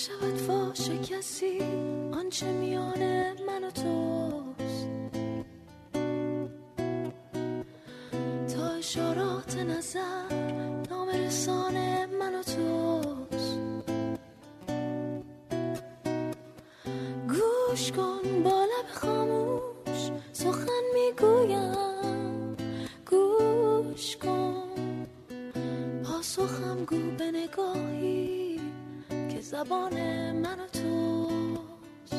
نشود فاش کسی آنچه میان من و توست. تا اشارات نظر نام رسان من و توست. گوش کن با لب خاموش سخن می‌گویم. گوش کن پاسخم گو به زبان من و توست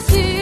sim